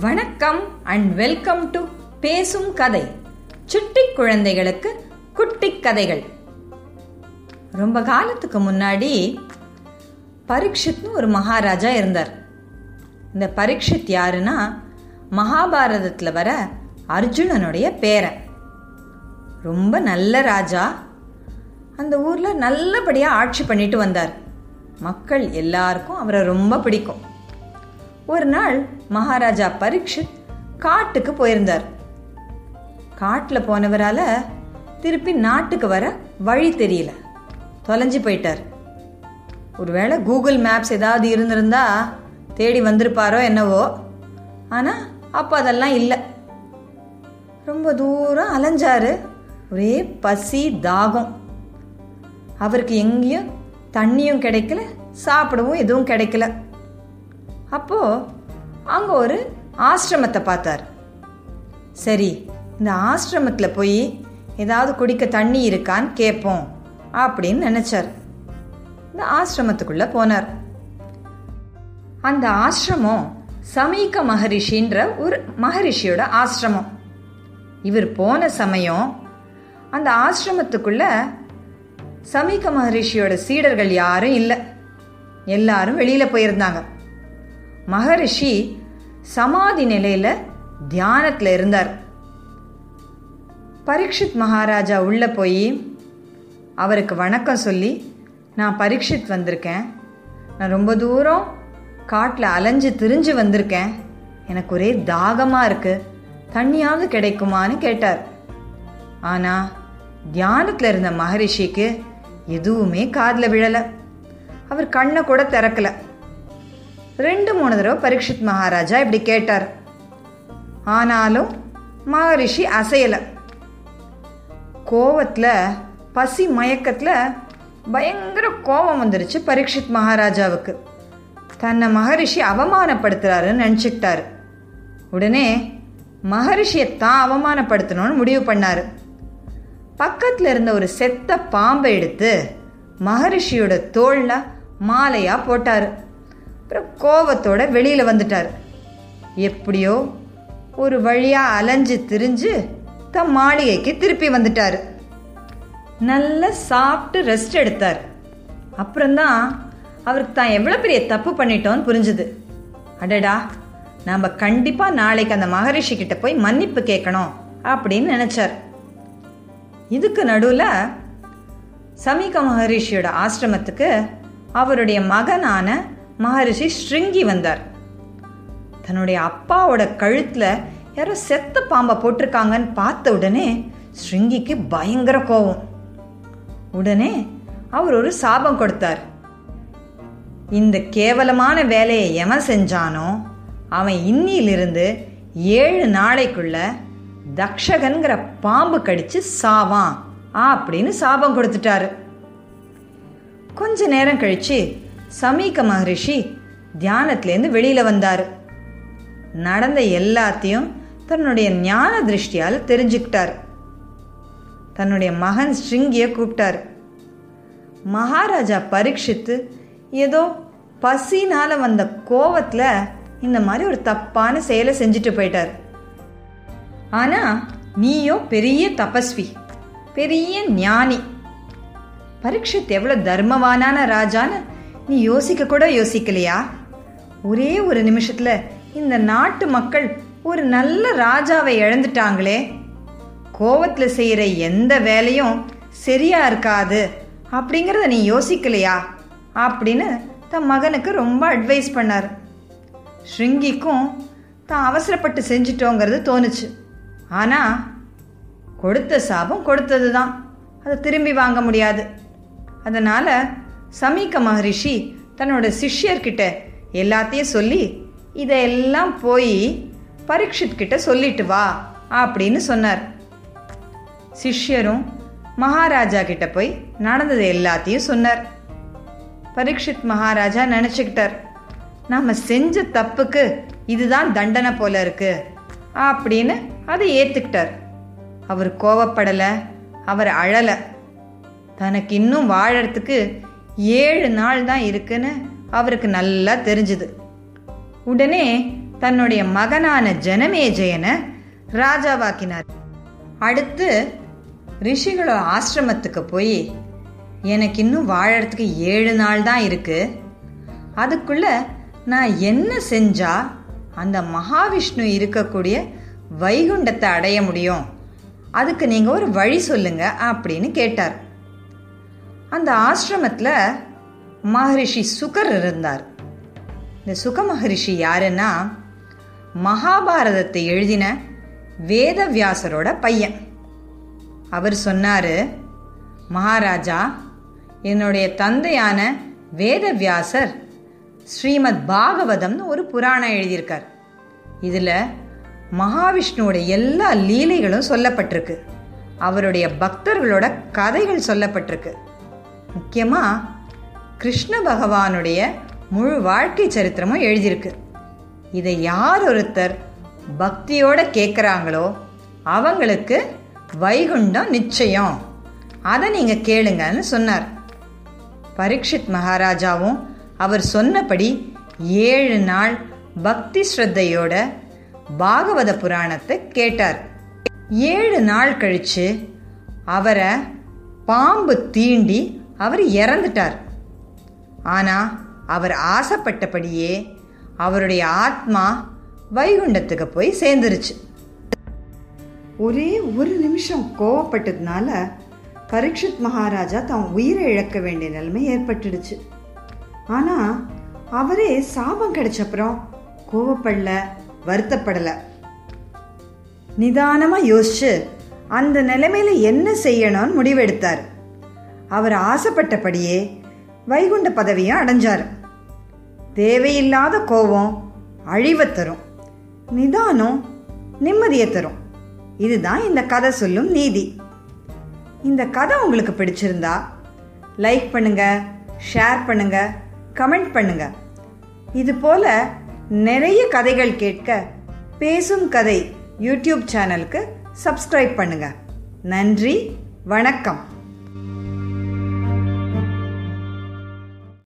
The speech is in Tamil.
வணக்கம் அண்ட் வெல்கம் டு பேசும் கதை. சுட்டி குழந்தைகளுக்கு குட்டி கதைகள். ரொம்ப காலத்துக்கு முன்னாடி பரீட்சித்னு ஒரு மகாராஜா இருந்தார். இந்த பரீட்சித் யாருன்னா மகாபாரதத்தில் வர அர்ஜுனனுடைய பேரன் ரொம்ப நல்ல ராஜா. அந்த ஊரில் நல்லபடியாக ஆட்சி பண்ணிட்டு வந்தார். மக்கள் எல்லாருக்கும் அவரை ரொம்ப பிடிக்கும். ஒரு நாள் மகாராஜா பரீட்சித் காட்டுக்கு போயிருந்தார். காட்டில் போனவரால் திருப்பி நாட்டுக்கு வர வழி தெரியல. தொலைஞ்சு போயிட்டார். ஒருவேளை கூகுள் மேப்ஸ் ஏதாவது இருந்திருந்தா தேடி வந்திருப்பாரோ என்னவோ. ஆனால் அப்போ அதெல்லாம் இல்லை. ரொம்ப தூரம் அலைஞ்சாரு. ஒரே பசி தாகம். அவருக்கு எங்கேயும் தண்ணியும் கிடைக்கல சாப்பிடவும் எதுவும் கிடைக்கல. அப்போது அங்கே ஒரு ஆசிரமத்தை பார்த்தார். சரி இந்த ஆசிரமத்தில் போய் ஏதாவது குடிக்க தண்ணி இருக்கான்னு கேட்போம் அப்படின்னு நினச்சார். இந்த ஆசிரமத்துக்குள்ளே போனார். அந்த ஆசிரமம் சமீக மகரிஷின்ற ஒரு மகரிஷியோட ஆசிரமம். இவர் போன சமயம் அந்த ஆசிரமத்துக்குள்ள சமீக மகரிஷியோட சீடர்கள் யாரும் இல்லை. எல்லாரும் வெளியில் போயிருந்தாங்க. மகரிஷி சமாதி நிலையில தியானத்தில் இருந்தார். பரீட்சித் மகாராஜா உள்ள போய் அவருக்கு வணக்கம் சொல்லி நான் பரீட்சித் வந்திருக்கேன். நான் ரொம்ப தூரம் காட்டில் அலைஞ்சு திரிஞ்சு வந்திருக்கேன். எனக்கு ஒரே தாகமாக இருக்கு. தண்ணியாவது கிடைக்குமான்னு கேட்டார். ஆனால் தியானத்தில் இருந்த மகரிஷிக்கு எதுவுமே காதில் விழலை. அவர் கண்ணை கூட திறக்கலை. ரெண்டு மூணு தடவை பரீட்சித் மகாராஜா இப்படி கேட்டார். ஆனாலும் மகரிஷி அசையலை. கோவத்தில் பசி மயக்கத்தில் பயங்கர கோபம் வந்துருச்சு பரீட்சித் மகாராஜாவுக்கு. தன்னை மகரிஷி அவமானப்படுத்துகிறாருன்னு நினச்சிக்கிட்டாரு. உடனே மகரிஷியை தான் அவமானப்படுத்தணும்னு முடிவு பண்ணார். பக்கத்தில் இருந்த ஒரு செத்த பாம்பை எடுத்து மகரிஷியோட தோளில் மாலையாக போட்டார். அப்புறம் கோவத்தோட வெளியில் வந்துட்டார். எப்படியோ ஒரு வழியாக அலைஞ்சு திரிஞ்சு தம் மாளிகைக்கு திருப்பி வந்துட்டார். நல்லா சாப்பிட்டு ரெஸ்ட் எடுத்தார். அப்புறம்தான் அவருக்கு தான் எவ்வளோ பெரிய தப்பு பண்ணிட்டோன்னு புரிஞ்சுது. அடடா நாம் கண்டிப்பாக நாளைக்கு அந்த மகரிஷி கிட்ட போய் மன்னிப்பு கேட்கணும் அப்படின்னு நினச்சார். இதுக்கு நடுவில் சமீக மகரிஷியோட ஆசிரமத்துக்கு அவருடைய மகனான மகரிஷி ஸ்ருங்கி வந்தார். தன்னுடைய அப்பாவோட கழுத்தில் யாரோ செத்த பாம்பை போட்டிருக்காங்கன்னு பார்த்த உடனே ஸ்ருங்கிக்கு பயங்கர கோபம் உடனே அவர் ஒரு சாபம் கொடுத்தார். இந்த கேவலமான வேலையை எவன் செஞ்சானோ அவன் இன்னிலிருந்து ஏழு நாளைக்குள்ள தக்ஷகன்கிற பாம்பு கடிச்சு சாவான் அப்படின்னு சாபம் கொடுத்துட்டாரு. கொஞ்ச நேரம் கழிச்சு சமீக மகரிஷி தியானத்திலேருந்து வெளியில் வந்தார். நடந்த எல்லாத்தையும் தன்னுடைய ஞான திருஷ்டியால் தெரிஞ்சுக்கிட்டார். தன்னுடைய மகன் ஸ்ட்ரிங்கியை கூப்பிட்டார். மகாராஜா பரீட்சித்து ஏதோ பசினால் வந்த கோவத்தில் இந்த மாதிரி ஒரு தப்பான செயலை செஞ்சுட்டு போயிட்டார். ஆனால் நீயோ பெரிய தபஸ்வி பெரிய ஞானி. பரீட்சித் எவ்வளோ தர்மவானான ராஜான்னு நீ யோசிக்க கூட யோசிக்கலையா? ஒரே ஒரு நிமிஷத்தில் இந்த நாட்டு மக்கள் ஒரு நல்ல ராஜாவை இழந்துட்டாங்களே. கோவத்தில் செய்கிற எந்த வேலையும் சரியா இருக்காது. அப்படிங்கிறத நீ யோசிக்கலையா? அப்படின்னு தன் மகனுக்கு ரொம்ப அட்வைஸ் பண்ணார். ஸ்ருங்கிக்கும் தான் அவசரப்பட்டு செஞ்சிட்டோங்கிறது தோணுச்சு. ஆனால் கொடுத்த சாபம் கொடுத்தது தான் அதை திரும்பி வாங்க முடியாது. அதனால் சமீக மகரிஷி தன்னோட சிஷ்யர்கிட்ட எல்லாத்தையும் சொல்லி இதையெல்லாம் போய் பரீட்சித் கிட்ட சொல்லிட்டு வா அப்படின்னு சொன்னார். சிஷ்யரும் மகாராஜா கிட்ட போய் நடந்தது எல்லாத்தையும் சொன்னார். பரீட்சித் மகாராஜா நினச்சிக்கிட்டார் நாம் செஞ்ச தப்புக்கு இதுதான் தண்டனை போல இருக்கு அப்படின்னு அதை ஏற்றுக்கிட்டார் அவர் கோவப்படலை அவர் அழலை. தனக்கு இன்னும் வாழறதுக்கு ஏழு நாள் தான் இருக்குன்னு அவருக்கு நல்லா தெரிஞ்சுது. உடனே தன்னுடைய மகனான ஜனமேஜயனை ராஜாவாக்கினார். அடுத்து ரிஷிகளோட ஆசிரமத்துக்கு போய் எனக்கு இன்னும் வாழறதுக்கு ஏழு நாள் தான் இருக்கு. அதுக்குள்ள நான் என்ன செஞ்சா அந்த மகாவிஷ்ணு இருக்கக்கூடிய வைகுண்டத்தை அடைய முடியும்? அதுக்கு நீங்கள் ஒரு வழி சொல்லுங்க அப்படின்னு கேட்டார். அந்த ஆசிரமத்தில் மகரிஷி சுகர் இருந்தார். இந்த சுக மகரிஷி யாருன்னா மகாபாரதத்தை எழுதின வேதவியாசரோட பையன். அவர் சொன்னார் மகாராஜா என்னுடைய தந்தையான வேதவியாசர் ஸ்ரீமத் பாகவதம்னு ஒரு புராணம் எழுதியிருக்கார். இதில் மகாவிஷ்ணுவோட எல்லா லீலைகளும் சொல்லப்பட்டிருக்கு. அவருடைய பக்தர்களோட கதைகள் சொல்லப்பட்டிருக்கு. முக்கியமாக கிருஷ்ண பகவானுடைய முழு வாழ்க்கை சரித்திரமும் எழுதியிருக்கு. இதை யார் ஒருத்தர் பக்தியோட கேட்குறாங்களோ அவங்களுக்கு வைகுண்டம் நிச்சயம். அதை நீங்கள் கேளுங்கன்னு சொன்னார். பரீட்சித் மகாராஜாவும் அவர் சொன்னபடி ஏழு நாள் பக்தி ஸ்ரத்தையோட பாகவத புராணத்தை கேட்டார். ஏழு நாள் கழித்து அவரை பாம்பு தீண்டி அவர் இறந்துட்டார். ஆனால் அவர் ஆசைப்பட்டபடியே அவருடைய ஆத்மா வைகுண்டத்துக்கு போய் சேர்ந்துருச்சு. ஒரே ஒரு நிமிஷம் கோவப்பட்டதுனால பரீட்சித் மகாராஜா தான் உயிரை இழக்க வேண்டிய நிலைமை ஏற்பட்டுடுச்சு. ஆனால் அவரே சாபம் கிடைச்சப்புறம் கோவப்படல வருத்தப்படலை. நிதானமாக யோசிச்சு அந்த நிலைமையில் என்ன செய்யணும்னு முடிவெடுத்தார். அவர் ஆசைப்பட்டபடியே வைகுண்ட பதவியை அடைஞ்சார். தேவையில்லாத கோபம் அழிவை தரும். நிதானம் நிம்மதியை தரும். இதுதான் இந்த கதை சொல்லும் நீதி. இந்த கதை உங்களுக்கு பிடிச்சிருந்தா லைக் பண்ணுங்க ஷேர் பண்ணுங்க கமெண்ட் பண்ணுங்க. இது போல நிறைய கதைகள் கேட்க பேசும் கதை யூடியூப் சேனலுக்கு சப்ஸ்கிரைப் பண்ணுங்க. நன்றி வணக்கம்.